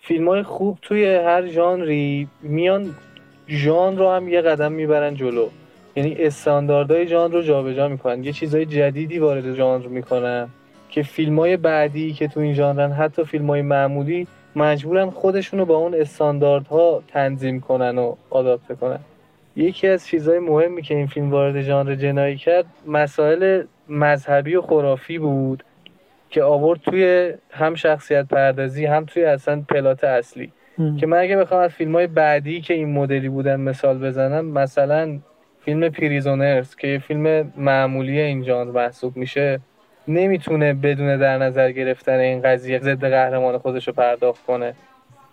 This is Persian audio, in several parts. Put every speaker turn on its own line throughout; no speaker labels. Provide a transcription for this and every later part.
فیلم های خوب توی هر ژانری میان ژان رو هم یه قدم می‌برن جلو. یعنی استانداردهای ژانر رو جابجا می‌کنن. یه چیزای جدیدی وارد ژانر می‌کنن که فیلم های بعدی که تو این ژانرن حتی فیلم های معمولی مجبورن خودشونو با اون استانداردها تنظیم کنن و آداپته کنن. یکی از چیزهای مهمی که این فیلم وارد ژانر جنایی کرد مسائل مذهبی و خرافی بود. که آورد توی هم شخصیت پردازی هم توی اصلا plot اصلی. که من اگه بخوام از فیلم های بعدی که این مدلی بودن مثال بزنم مثلا فیلم Prisoners که یه فیلم معمولی این ژانر محسوب میشه نمی‌تونه بدون در نظر گرفتن این قضیه ضد قهرمان خودش رو پرداخت کنه.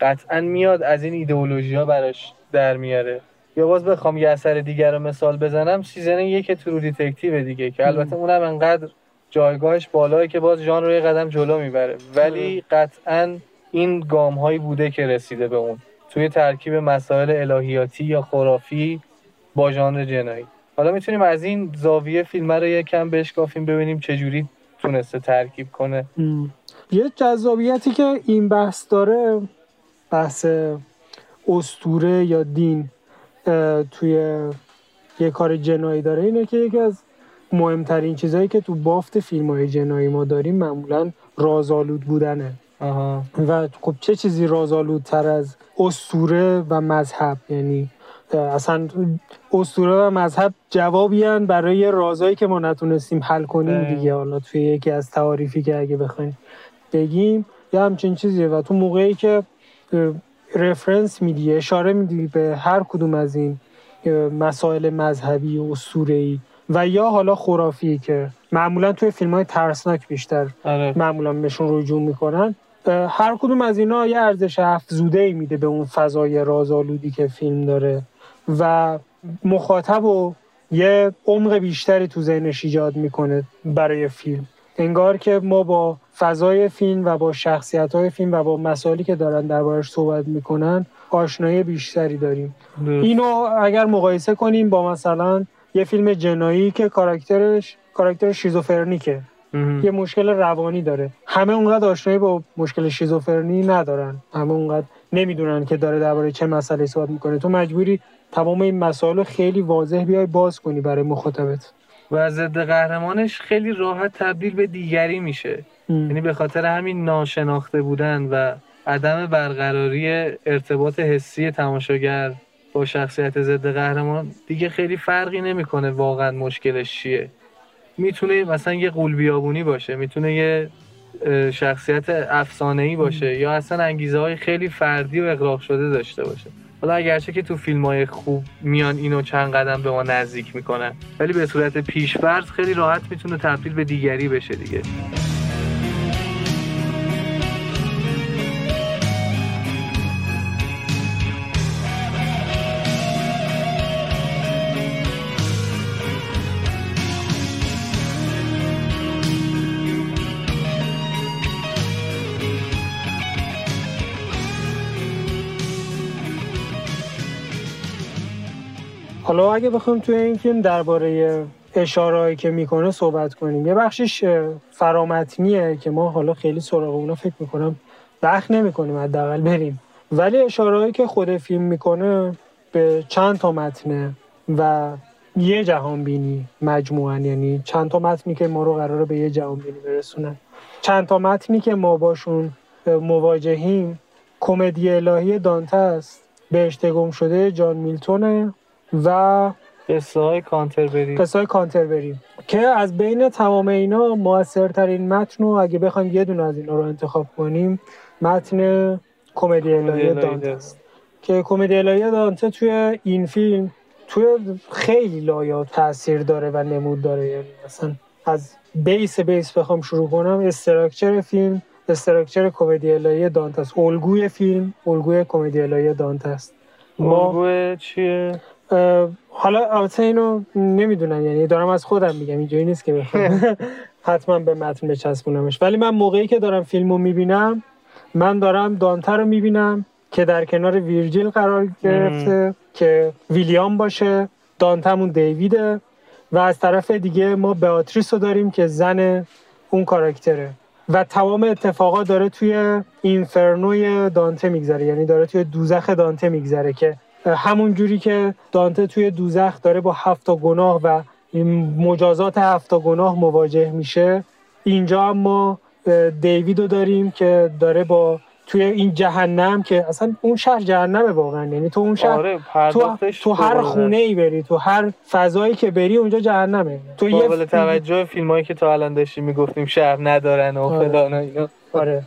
قطعا میاد از این ایدئولوژی ها براش در میاره. یا باز بخوام یه اثر دیگر رو مثال بزنم season یک True Detective دیگه که البته اونم انقدر جایگاهش بالایی که باز ژانر رو یه قدم جلو می‌بره. ولی قطعا این گام هایی بوده که رسیده به اون. توی ترکیب مسائل الهیاتی یا خرافی با ژانر جنایی. حالا می‌تونیم از این زاویه فیلم رو یکم بشکافیم ببینیم چجوری تونسته ترکیب کنه.
یه جذابیتی که این بحث داره بحث استوره یا دین توی یه کار جنایی داره اینه که یکی از مهمترین چیزهایی که تو بافت فیلم های جنایی ما داریم معمولا رازآلود بودنه.
آها.
و خب چه چیزی رازآلودتر از استوره و مذهب؟ یعنی اصلا اسطوره و مذهب جوابی برای رازایی که ما نتونستیم حل کنیم دیگه. حالا توی یکی از تعاریفی که اگه بخوایم بگیم یه همچین چیزیه و تو موقعی که رفرنس میدی اشاره میدی به هر کدوم از این مسائل مذهبی و اسطوره‌ای و یا حالا خرافی که معمولا توی فیلم های ترسناک بیشتر آره. معمولا بهشون رجوع می‌کنن هر کدوم از اینا یه ارزش افزوده ای میده به اون فضای رازآلودی که فیلم داره. و مخاطب و یه عمق بیشتری تو ذهنش ایجاد می‌کنه برای فیلم. انگار که ما با فضای فیلم و با شخصیت های فیلم و با مسائلی که دارن دربارش صحبت می‌کنن آشنایی بیشتری داریم. اینو اگر مقایسه کنیم با مثلا یه فیلم جنایی که کاراکترش کاراکتر شیزوفرنیکه. یه مشکل روانی داره. همه اونقدر آشنایی با مشکل شیزوفرنی ندارن. همه اونقدر نمی‌دونن که داره درباره چه مسئله صحبت می‌کنه. تو مجبوری تمام این مسائل خیلی واضح بیای باز کنی برای مخاطبت.
و ضد قهرمانش خیلی راحت تبدیل به دیگری میشه. یعنی به خاطر همین ناشناخته بودن و عدم برقراری ارتباط حسی تماشاگر با شخصیت ضد قهرمان دیگه خیلی فرقی نمی‌کنه واقعا مشکلش چیه. می‌تونه مثلا یه قولبیابونی باشه می‌تونه یه شخصیت افسانه ای باشه یا اصلا انگیزه های خیلی فردی و اقراق شده داشته باشه. حالا اگرچه که تو فیلم های خوب میان اینو چند قدم به ما نزدیک می‌کنن ولی به صورت پیشفرض خیلی راحت می‌تونه تبدیل به دیگری بشه دیگه.
اگه بخوام توی این فیلم درباره اشارهایی که می‌کنه صحبت کنیم. یه بخشش فرامتنیه که ما حالا خیلی سراغ اونا فکر می‌کنم بخ نمی‌کنیم حداقل بریم. ولی اشارهایی که خود فیلم می‌کنه به چند تا متنه و یه جهان بینی مجموعا یعنی چند تا متنی که ما رو قراره به یه جهان بینی برسونن. چند تا متنی که ما باشون مواجهیم کمدی الهی دانته است بهشت گم شده جان میلتونه و
قصه های کانتربری
قصه های کانتربری که از بین تمام اینا موثرترین متن رو اگه بخوایم یه دونه از اینا رو انتخاب کنیم متن کمدی الهی دانته. است که کمدی الهی دانته توی این فیلم توی خیلی لایات تاثیر داره و نمود داره. یعنی مثلا از بیس بیس بخوام شروع کنم استراکچر فیلم استراکچر کمدی الهی دانته است. الگوی فیلم الگوی کمدی الهی دانته است.
الگوی چیه؟
حالا البته اینو نمی‌دونم یعنی دارم از خودم میگم اینجوری نیست که بخوام حتما به متن بچسبونمش. ولی من موقعی که دارم فیلمو می‌بینم من دارم دانته رو می‌بینم که در کنار ویرجیل قرار گرفته که ویلیام باشه دانتمون دیویده و از طرف دیگه ما بیاتریس رو داریم که زن اون کاراکتره. و تمام اتفاقات داره توی اینفرنوی دانته میگذره یعنی داره توی دوزخ دانته میگذره که همون جوری که دانته توی دوزخ داره با هفت گناه و مجازات هفت گناه مواجه میشه. اینجا اما دیوید رو داریم که داره با توی این جهنم که اصلا اون شهر جهنمه واقعا. یعنی تو اون شهر
آره
تو, تو هر خونه ای بری تو هر فضایی که بری اونجا جهنمه. تو
یه توجه فیلم هایی که تا الان داشتیم می‌گفتیم شهر ندارن و آره. فلان اینا.
آره.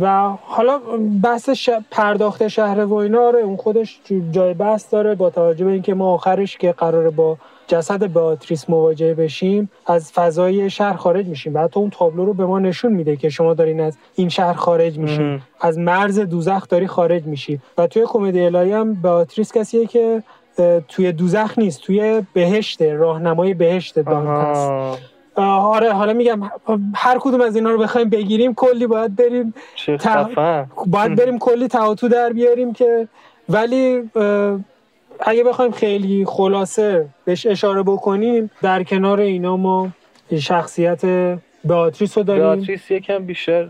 و حالا بحث ش... پرداخت شهر و اینا آره اون خودش جای بحث داره با توجه به اینکه ما آخرش که قراره با جسد باتریس مواجه بشیم از فضای شهر خارج میشیم و حتی اون تابلو رو به ما نشون میده که شما دارین از این شهر خارج میشین. از مرز دوزخ داری خارج میشی. و توی کمدی الهی هم باتریس کسیه که توی دوزخ نیست توی بهشت راهنمای بهشت دانت آره حالا میگم هر کدوم از اینا رو بخوایم بگیریم کلی باید بریم باید بریم کلی تعاتو در بیاریم که ولی اگه بخوایم خیلی خلاصه بهش اشاره بکنیم در کنار اینا ما شخصیت بیاتریس رو داریم.
بیاتریس یکم بیشتر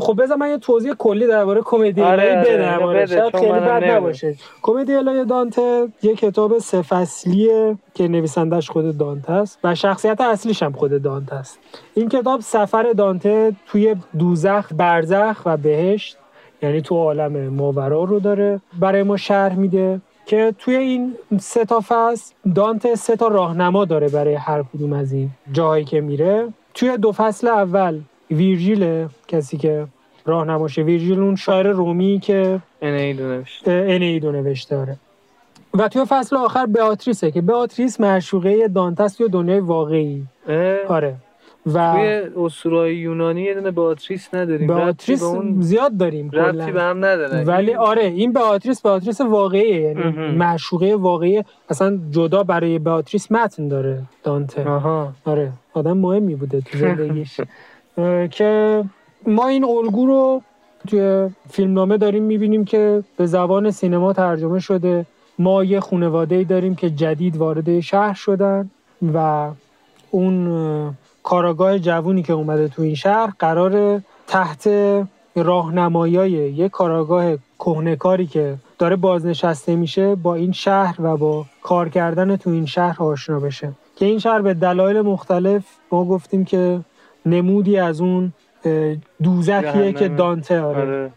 خب بذار من یه توضیح کلی درباره کمدی آره بدم آره. شاید خیلی بد نباشه. کمدی الهی دانته یه کتاب سه فصلیه که نویسندش خود دانته است و شخصیت اصلیش هم خود دانته است. این کتاب سفر دانته توی دوزخ برزخ و بهشت یعنی تو عالم ماورا رو داره برای ما شرح میده که توی این سه تا فصل دانت سه تا راهنما داره برای هر کدوم از این جاهایی که میره. توی دو فصل اول ویرژیل کسی که راهنماشه. ویرژیل اون شاعر رومی که
انیدو نوشته
انیدو نوشته داره و توی فصل آخر بیاتریسه که بیاتریس معشوقه دانتست یا دنیای واقعی. آره.
و توی اسطورهای یونانی یه دونه بیاتریس نداریم.
بیاتریس اون زیاد داریم
ربطی به هم نداره.
ولی آره این بیاتریس بیاتریس واقعیه. یعنی معشوقه واقعی اصلا جدا برای بیاتریس متن داره دانته.
آها.
آره. آدم مهمی بوده تو زندگیش. که ما این الگو رو توی فیلمنامه داریم می‌بینیم که به زبان سینما ترجمه شده. ما یه خانواده داریم که جدید وارد شهر شدن و اون کاراگاه جوونی که اومده تو این شهر قرار تحت راهنمایای یک کاراگاه کهنکاری که داره بازنشسته میشه با این شهر و با کار کردن تو این شهر آشنا بشه. که این شهر به دلایل مختلف ما گفتیم که نمودی از اون دوزخیه که دانته آره. آره.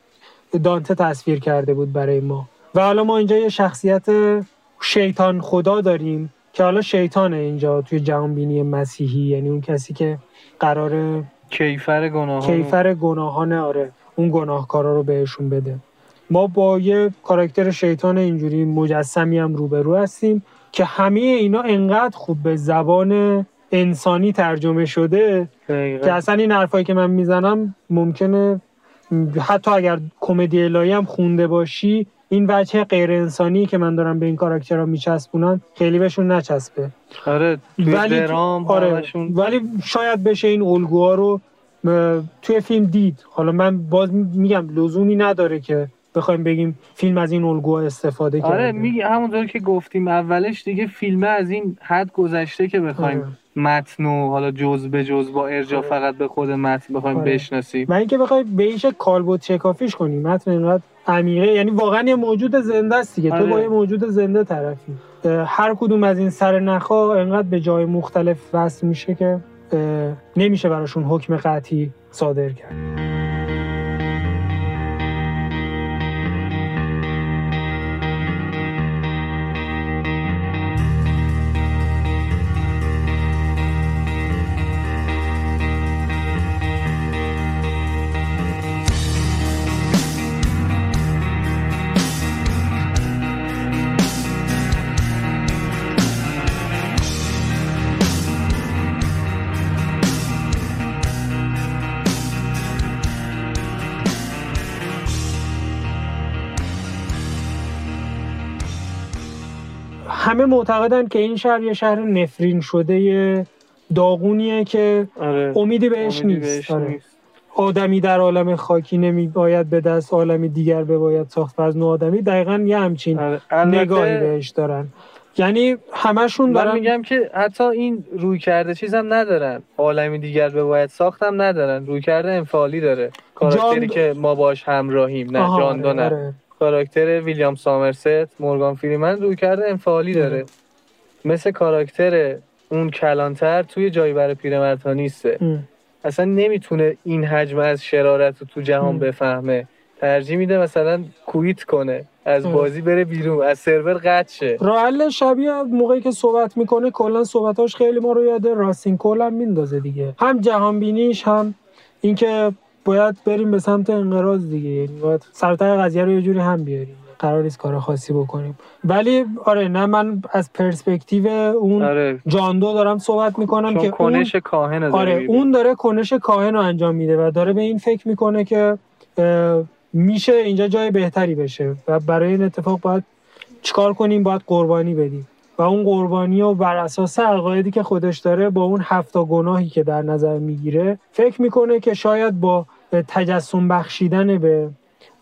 دانته تصویر کرده بود برای ما و حالا ما اینجا یه شخصیت شیطان خدا داریم که حالا شیطانه اینجا توی جهانبینی مسیحی یعنی اون کسی که قرار
کیفر گناهان
کیفر گناهان آره اون گناهکارا رو بهشون بده ما با یه کاراکتر شیطان اینجوری مجسمی هم روبرو هستیم که همه اینا انقدر خوب به زبان انسانی ترجمه شده که اصلا این حرفایی که من می‌زنم ممکنه حتی اگر کمدی الهی هم خونده باشی این وجه غیر انسانی که من دارم به این کاراکترها میچسبونم خیلی بهشون نچسبه.
آره ولی آره
ولی شاید بشه این الگوها رو توی فیلم دید. حالا من باز میگم لزومی نداره که بخوایم بگیم فیلم از این الگوها استفاده
کرده آره میگه همونطور که گفتیم اولش دیگه فیلم از این حد گذشته که بخوایم آره. متن و حالا جز به جز با ارجا آره. فقط به خود متن بخوایم آره. بشناسیم
و اینکه بخوایم به ایش کالبوت چکافیش کنیم متن اینقدر عمیقه یعنی واقعا یه موجود زنده است دیگه آره. تو با یه موجود زنده طرفی هر کدوم از این سر نخا انقدر به جای مختلف وصل میشه که نمیشه براشون حکم قطعی صادر کرد معتقدن که این شهر یه شهر نفرین شده داغونیه که آره. امیدی بهش نیست, آره. آدمی در عالم خاکی نمی باید به دست عالمی دیگر به باید ساخت فرض نو آدمی دقیقا یه همچین آره. نگاهی بهش دارن یعنی همشون
من
دارن
میگم که حتی این روی کرده چیزم ندارن عالمی دیگر به باید ساختم ندارن روی کرده انفعالی داره کاراکتری
جان-
که ما باش همراهیم نه
آها،
جان دو
آره،
نه
آره.
کاراکتر ویلیام سامرست مورگان فریمن روی کرده انفعالی داره. مثل کاراکتر اون کلانتر توی جایی برای پیرمرد ها نیسته
ام.
اصلا نمی‌تونه این حجم از شرارت رو تو جهان
م.
بفهمه ترجیح میده مثلا کویت کنه از. بازی بره بیرون از سرور قطع شه
راه حل شبیه موقعی که صحبت می‌کنه کلا صحبتاش خیلی ما رو یاد راستین کول هم میندازه دیگه هم جهان بینیش هم اینکه باید بریم به سمت انقراض دیگه. یعنی باید سرتای قضیه رو یه جوری هم بیاریم. قرار نیست کار خاصی بکنیم. ولی آره نه من از پرسپکتیو اون
آره.
جاندو دارم صحبت می‌کنم که اون
کنش کاهن رو
آره
داره
اون داره کنش کاهن رو انجام میده و داره به این فکر می‌کنه که میشه اینجا جای بهتری بشه و برای این اتفاق باید چیکار کنیم؟ باید قربانی بدیم. و اون قربانی رو بر اساس عقایدی که خودش داره با اون هفتا گناهی که در نظر می‌گیره فکر می‌کنه که شاید با تجسم بخشیدن به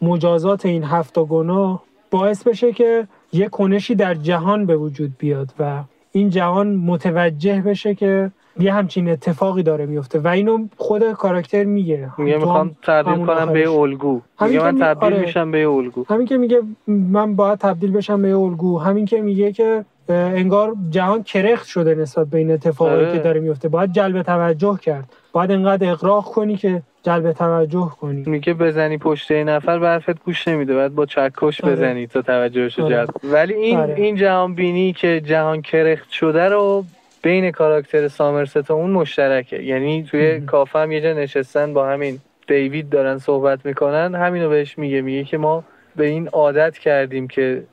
مجازات این هفتا گناه باعث بشه که یه کنشی در جهان به وجود بیاد و این جهان متوجه بشه که یه همچین اتفاقی داره میفته و اینو خود کاراکتر میگه
میگه می‌خوام تبدیل کنم به. الگو میگه من تبدیل
آره.
میشم به الگو
همین که میگه من باید تبدیل بشم به الگو همین که میگه که انگار جهان کرخت شده نسبت به این اتفاقایی
آره.
که داره میفته باید جلب توجه کرد باید انقدر اقراق کنی که جلب توجه کنی
میگه بزنی پشت یه نفر به حرفت گوش نمیده باید با چکش
آره.
بزنی تا توجهش رو
آره.
جلب ولی این
آره.
این جهان بینی که جهان کرخت شده رو بین کاراکتر سامرست و اون مشترکه یعنی توی. کافه هم یه جا نشستن با همین دیوید دارن صحبت می‌کنن همینو بهش میگه میگه که ما به این عادت کردیم که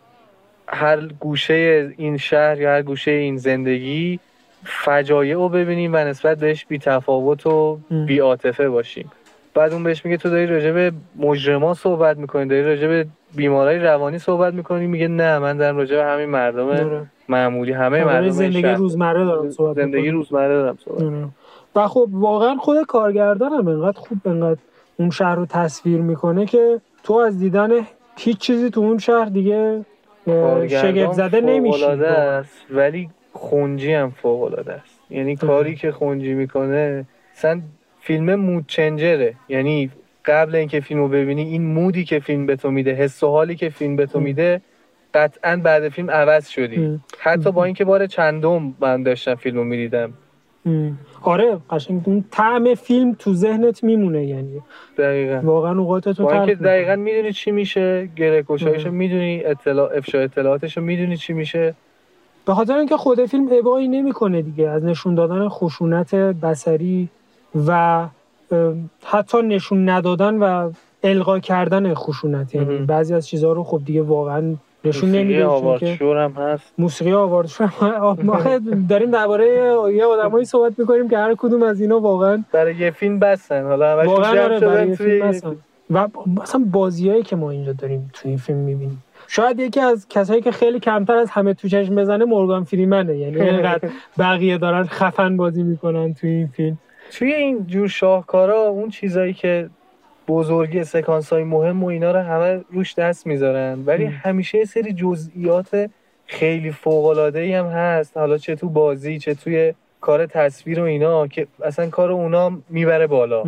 هر گوشه این شهر یا هر گوشه این زندگی فجایع رو ببینیم و نسبت بهش بی تفاوت و. بی عاطفه باشیم بعد اون بهش میگه تو داری راجع به مجرما صحبت می‌کنی داری راجع به بیمارای روانی صحبت می‌کنی میگه نه من دارم راجع به همین مردم. معمولی همه مردم
زندگی
شهر.
روزمره دارم صحبت
زندگی
می‌کنم.
روزمره دارم صحبت.
و خب واقعا خود کارگردان هم انقدر خوب انقدر اون شهر رو تصویر می‌کنه که تو از دیدن هیچ چیزی تو اون شهر دیگه شگفت زده نمیشی
فوق‌العاده است ولی خونجی هم فوق العاده است یعنی کاری که خونجی می‌کنه مثلا فیلم مود چنجره یعنی قبل اینکه فیلمو ببینی این مودی که فیلم به تو میده حس و حالی که فیلم به تو
ام.
میده قطعا بعد فیلم عوض شدی
ام.
حتی با اینکه بار چندم من داشتم فیلمو می‌دیدم
ام. آره قشنگ اون طعم فیلم تو ذهنت میمونه یعنی
دقیقا
واقعا اوقاتتو
اینکه
می‌کنه.
دقیقا می‌دونی چی میشه گره کشایشو
آره.
می‌دونی اطلاع افشا اطلاعاتشو می‌دونی چی میشه
به خاطر اینکه خود فیلم ابایی نمی‌کنه دیگه از نشون دادن خشونت بصری و حتی نشون ندادن و القا کردن خشونت یعنی. بعضی از چیزها رو خب دیگه واقعا نشون نمیده چون
هم هست.
موسیقی آوارد شور ما داریم درباره یه آدمایی صحبت می‌کنیم که هر کدوم از اینا واقعا
برای یه فیلم بستن. حالا
واقعا آره برای
توی
فیلم
یه-
هستن. و مثلا بازیایی که ما اینجا داریم توی این فیلم می‌بینیم. شاید یکی از کسایی که خیلی کمتر از همه تو چشم بزنه مورگان فریمنه. یعنی اینقدر بقیه دارن خفن بازی می‌کنن توی این فیلم.
توی این جور شاهکارا اون چیزایی که بزرگی سکانس های مهم و اینا رو همه روش دست می‌ذارن ولی. همیشه سری جزئیات خیلی فوق العاده ای هم هست حالا چه تو بازی چه توی کار تصویر و اینا که اصلا کار اونا می‌بره بالا.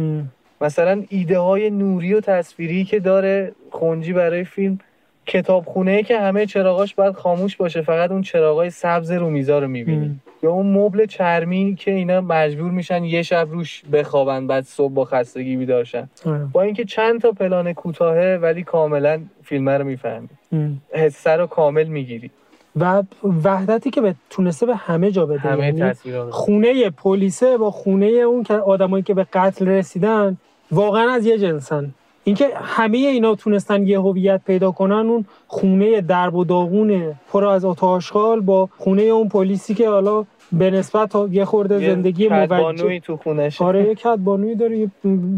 مثلا ایده های نوری و تصویری که داره خونجی برای فیلم کتابخونه که همه چراغاش باید خاموش باشه فقط اون چراغای سبز رو میزا رو می‌بینی. یا اون مبل چرمی که اینا مجبور میشن یه شب روش بخوابن بعد صبح با خستگی بیدارشن. با اینکه چند تا پلان کوتاهه ولی کاملا فیلم رو می‌فهمی. حسه رو کامل می‌گیری.
و وحدتی که به تونسته به همه جا بده.
همه
یعنی خونه پلیسه با خونه اون که آدمایی که به قتل رسیدن واقعا از یه جنسن. اینکه همه اینا تونستن یه هویت پیدا کنن اون خونه درب و داغونه پر از آتاشغال با خونه اون پلیسی که حالا به نسبت یه خورده زندگی موجه
تو خونش
آره یه کدبانوی داره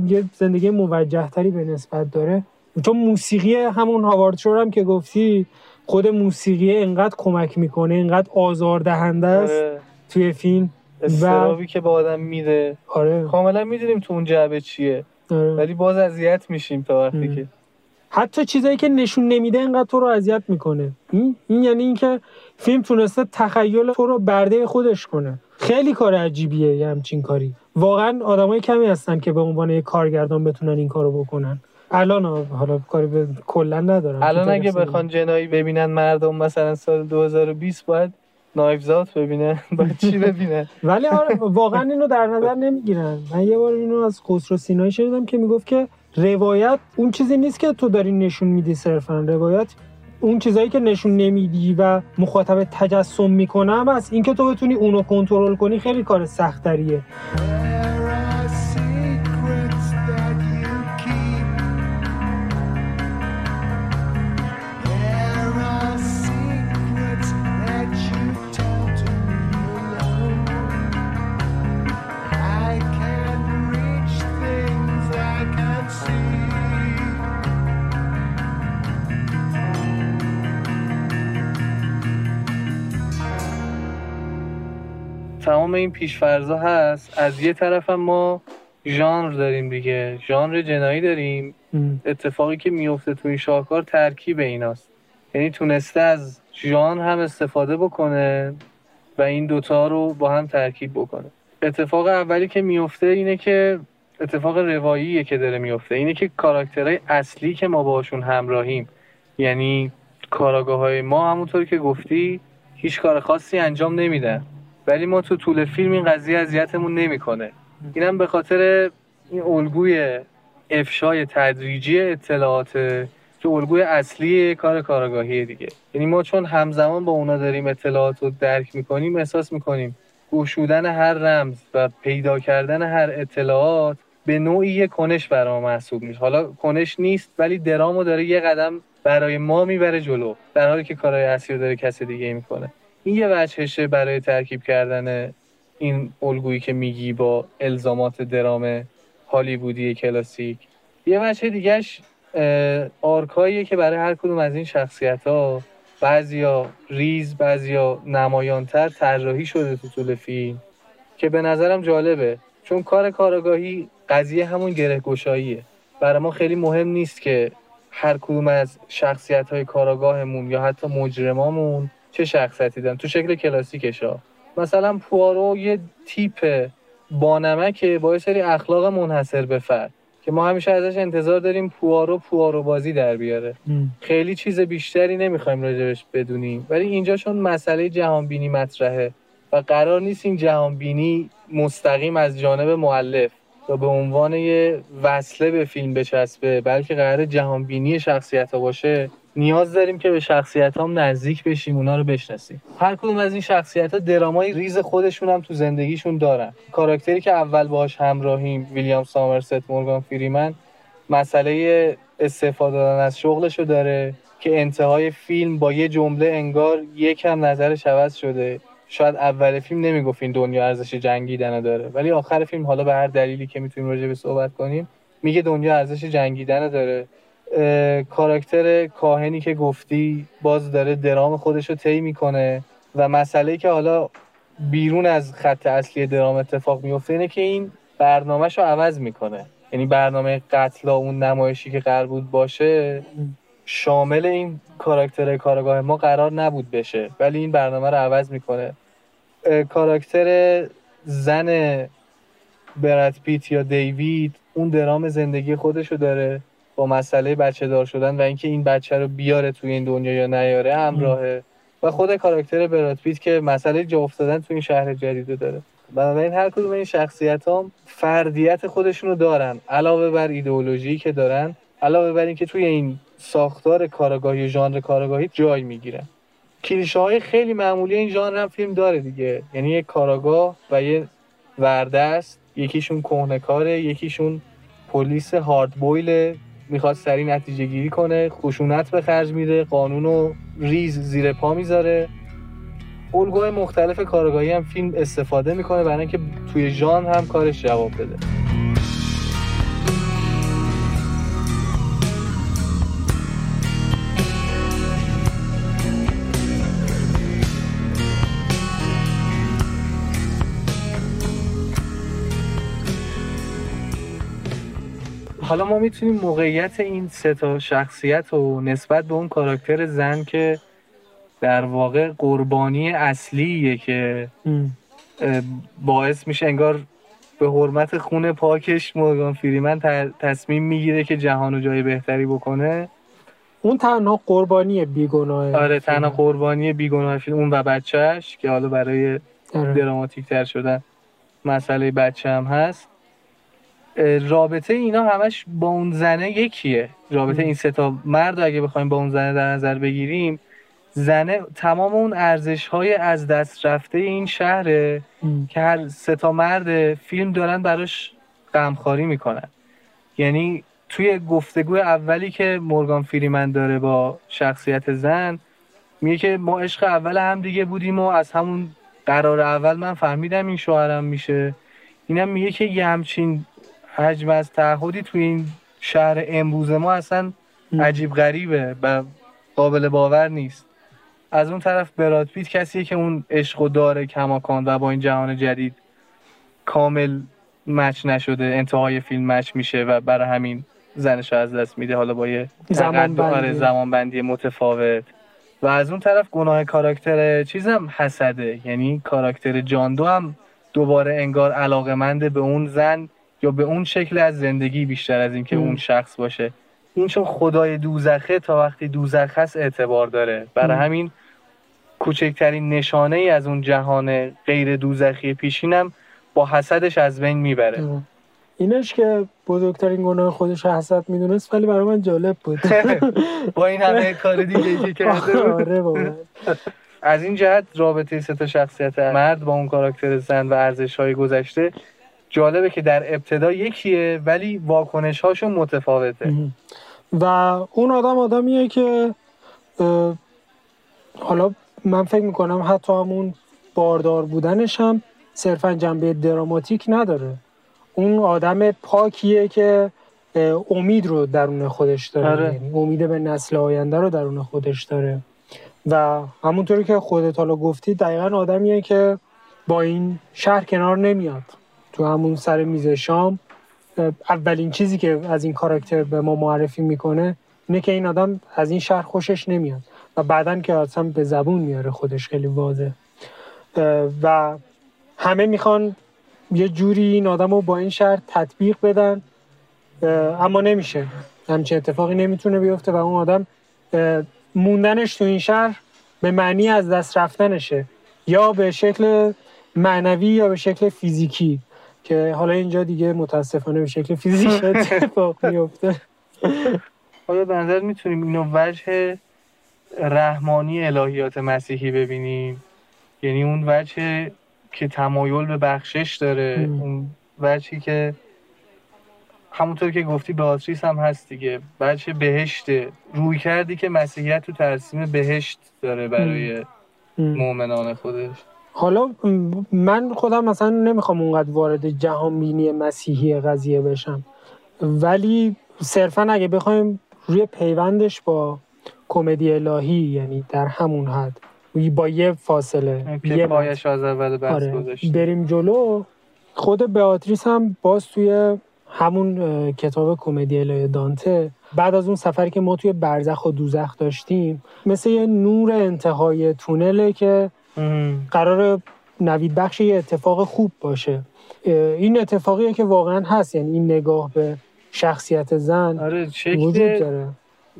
یه- زندگی موجه تری به نسبت داره. چون موسیقی همون هاوارد شور هم که گفتی خود موسیقی انقدر کمک می‌کنه انقدر آزاردهنده است
آره.
توی فیلم.
استرابی که به آدم میده.
آره.
کاملا می‌دونیم تو اون جعبه چیه. ولی باز اذیت میشیم تا وقتی. که.
حتی چیزایی که نشون نمیده اینقدر تو رو اذیت می‌کنه. این, این یعنی اینکه فیلم تونسته تخیل تو رو برده خودش کنه. خیلی کار عجیبیه یه همچین کاری. واقعا آدمای کمی هستن که به عنوان یک کارگردان بتونن این کارو بکنن. الان حالا کاری به کلا ندارم.
الان اگه بخوان جنایی ببینن مردم مثلا سال 2020 باید نایفزات ببینه باید چی ببینه؟
ولی آره واقعا اینو در نظر نمی‌گیرن. من یه بار اینو از خسرو سینایی شنیدم که می‌گفت که روایت اون چیزی نیست که تو داری نشون میدی صرفا. روایت اون چیزایی که نشون نمیدی و مخاطب تجسم می‌کنه از اینکه تو بتونی اونو کنترل کنی خیلی کار سختریه
تمام این پیشفرزا هست از یه طرف هم ما ژانر داریم دیگه. ژانر جنایی داریم. اتفاقی که میفته تو این شاهکار ترکیب ایناست. یعنی تونسته از ژانر هم استفاده بکنه و این دوتا رو با هم ترکیب بکنه. اتفاق اولی که میفته اینه که اتفاق رواییه که داره میفته. اینه که کاراکترهای اصلی که ما باشون همراهیم. یعنی کاراگاه های ما همونطوری که گفتی هیچ کار خاصی انجام نمیدن. ولی ما تو طول فیلم این قضیه اذیتمون نمی‌کنه. اینم به خاطر این الگوی افشای تدریجی اطلاعات که الگوی اصلی کار کارگاهی دیگه. یعنی ما چون همزمان با اونا داریم اطلاعات رو درک می‌کنیم احساس می‌کنیم گشودن هر رمز و پیدا کردن هر اطلاعات به نوعی یک کنش برای ما محسوب میشه. حالا کنش نیست ولی درامو داره یه قدم برای ما می‌بره جلو در حالی که کارهای اصلی رو داره کسی دیگه می‌کنه. این یه وجهشه برای ترکیب کردن این الگویی که میگی با الزامات درام هالیوودی کلاسیک. یه وجه دیگهش آرکاییه که برای هر کدوم از این شخصیت ها بعضیا ریز بعضیا نمایانتر طراحی شده تو طول فیلم که به نظرم جالبه. چون کار کارگاهی قضیه همون گره گشاییه برای ما خیلی مهم نیست که هر کدوم از شخصیت های کاراگاهمون یا حتی مجرمامون چه شخصیتی دارن؟ تو شکل کلاسیکش ها مثلا پوارو یه تیپ بانمکه با یه سری اخلاق منحصر به فرد که ما همیشه ازش انتظار داریم پوارو پوارو بازی در بیاره. خیلی چیز بیشتری نمی‌خوایم راجبش بدونیم. ولی اینجا چون مسئله جهانبینی مطرحه و قرار نیست این جهانبینی مستقیم از جانب معلف و به عنوان یه وصله به فیلم بچسبه بلکه قرار جهانبینی شخصیت ها باشه نیاز داریم که به شخصیت هم نزدیک بشیم اونا رو بشناسیم. هر کدوم از این شخصیت ها درامای ریز خودشون هم تو زندگیشون دارن. کاراکتری که اول باهاش همراهیم ویلیام سامرست مورگان فریمن مسئله استفاده دادن از شغلشو داره که انتهای فیلم با یه جمله انگار یکم نظرش عوض شده. شاید اول فیلم نمی‌گفت این دنیا ارزش جنگیدن داره ولی آخر فیلم حالا به هر دلیلی که می‌تونیم راجع به صحبت کنیم میگه دنیا ارزش جنگیدن داره. کاراکتر کاهنی که گفتی باز داره درام خودش رو طی می‌کنه و مسئله که حالا بیرون از خط اصلی درام اتفاق میفته اینه که این برنامهش رو عوض می‌کنه. یعنی برنامه قتل اون نمایشی که قرار بود باشه شامل این کاراکتر کارگاه ما قرار نبود بشه ولی این برنامه رو عوض می‌کنه. کاراکتر زن برد پیت یا دیوید اون درام زندگی خودشو داره. با مسئله بچه دار شدن و اینکه این بچه رو بیاره توی این دنیا یا نیاره همراهه. و خود کاراکتر براد پیت که مسئله جا افتادن توی این شهر جدید داره. بنابراین هر کدوم این شخصیت هم فردیت خودشونو دارن علاوه بر ایدئولوژی که دارن علاوه بر اینکه توی این ساختار کارگاهی ژانر کارگاهی جای می‌گیرن. کلیشه های خیلی معمولی این ژانر هم فیلم داره دیگه. یعنی یک کاراگاه و یه وردست یکیشون کهنکاره یکیشون پلیس هارد می‌خواد سریع نتیجه گیری کنه خشونت به خرج میده قانون رو ریز زیر پا می‌ذاره. الگوهای مختلف کارگاهی هم فیلم استفاده می‌کنه برای اینکه توی ژان هم کارش جواب بده. حالا ما می‌تونیم موقعیت این سه تا شخصیت رو نسبت به اون کاراکتر زن که در واقع قربانی اصلیه که باعث میشه انگار به حرمت خون پاکش مورگان فریمن تصمیم می‌گیره که جهان و جای بهتری بکنه.
اون تنها قربانی بیگناه
آره تنها قربانی بیگناه فیلم اون و بچهش که حالا برای آره. دراماتیک تر شدن مسئله بچه هم هست. رابطه اینا همش با اون زنه یکیه. رابطه این ستا مرد اگه بخوایم با اون زنه در نظر بگیریم زنه تمام اون ارزش های از دست رفته این شهره که هر ستا مرد فیلم دارن براش غمخواری می‌کنن. یعنی توی گفتگو اولی که مورگان فریمن داره با شخصیت زن میگه که ما عشق اول هم دیگه بودیم و از همون قرار اول من فهمیدم این شوهرم میشه. اینم میگه که یه همچین حجم از تعهدی توی این شهر امروز ما اصلا عجیب غریبه و قابل باور نیست. از اون طرف براد پیت کسیه که اون عشق و داره کماکان و با این جهان جدید کامل مچ نشده انتهای فیلم مچ میشه و برای همین زنش از دست میده. حالا با یه زمان بندی. آره، زمان بندی متفاوت. و از اون طرف گناه کاراکتر چیزم حسده. یعنی کاراکتر جاندو هم دوباره انگار علاقه به اون زن یا به اون شکل از زندگی بیشتر از اینکه اون شخص باشه. این چون خدای دوزخه تا وقتی دوزخ هست اعتبار داره. برای همین کوچکترین نشانه ای از اون جهان غیر دوزخی پیشینم با حسدش از بین می‌بره.
اینش که بزرگترین گناه خودش حسد می‌دونست ولی برای من جالب بود.
با این همه کار دیگه که کرده
آره
از این جهت رابطه سه تا شخصیت مرد با اون کاراکتر زن و ارزش های گذشته جالبه که در ابتدا یکیه ولی واکنش هاشون متفاوته
و اون آدم آدمیه که حالا من فکر می‌کنم حتی همون باردار بودنش هم صرفا جنبه دراماتیک نداره. اون آدم پاکیه که امید رو درون خودش داره. آره. یعنی امید به نسل آینده رو درون خودش داره. و همونطوری که خودت حالا گفتی دقیقا آدمیه که با این شهر کنار نمیاد. تو همون سر میز شام اولین چیزی که از این کاراکتر به ما معرفی می‌کنه اینه که این آدم از این شهر خوشش نمیاد و بعدا که اصلا به زبون میاره خودش خیلی واضح. و همه می‌خوان یه جوری این آدم رو با این شهر تطبیق بدن اما نمیشه. همچین اتفاقی نمی‌تونه بیفته و اون آدم موندنش تو این شهر به معنی از دست رفتنشه. یا به شکل معنوی یا به شکل فیزیکی. که حالا اینجا دیگه متاسفانه به شکل فیزیک اتفاق میفته
حالا به نظر می‌تونیم اینو وجه رحمانی الهیات مسیحی ببینیم. یعنی اون وجه که تمایل به بخشش داره اون وجهی که همونطور که گفتی آتریس هم هست دیگه. بچه بهشته. روی کردی که مسیحیت تو ترسیم بهشت داره برای مؤمنان خودش.
حالا من خودم مثلا نمی‌خوام اونقدر وارد جهان بینی مسیحی قضیه بشم. ولی صرفا اگه بخوایم روی پیوندش با کمدی الهی یعنی در همون حد با یه فاصله
یه پایش از اول
آره. بریم جلو. خود بیاتریس هم باز توی همون کتاب کمدی الهی دانته. بعد از اون سفری که ما توی برزخ و دوزخ داشتیم مثل یه نور انتهای تونله که قرار نوید بخش یه اتفاق خوب باشه. این اتفاقیه که واقعا هست یعنی این نگاه به شخصیت زن
آره وجود داره.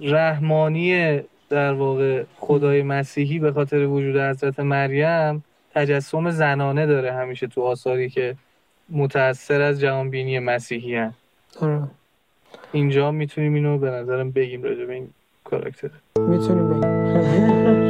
رحمانی در واقع خدای مسیحی به خاطر وجود حضرت مریم تجسم زنانه داره همیشه تو آثاری که متأثر از جهانبینی مسیحی هن. آره. اینجا می‌تونیم اینو به نظرم بگیم راجع به این کاراکتر.
می‌تونیم بگیم.